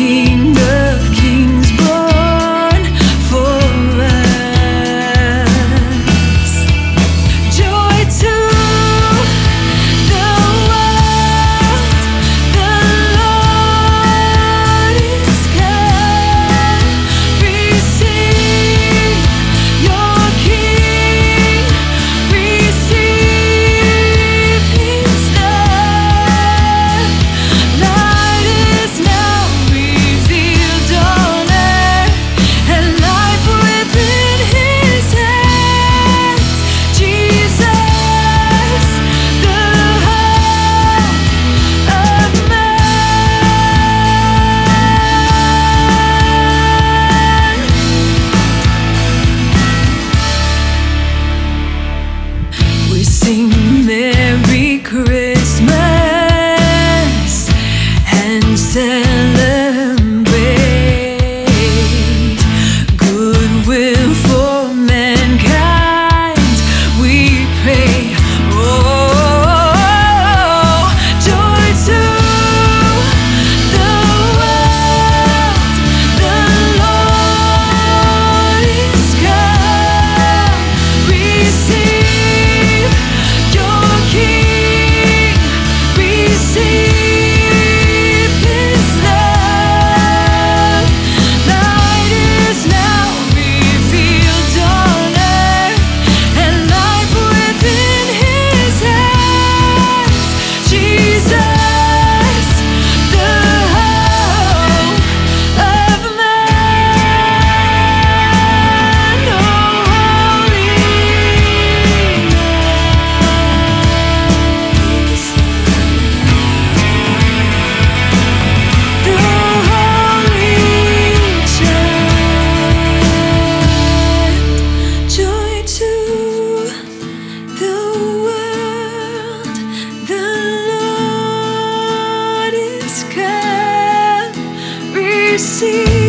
looking sing me see.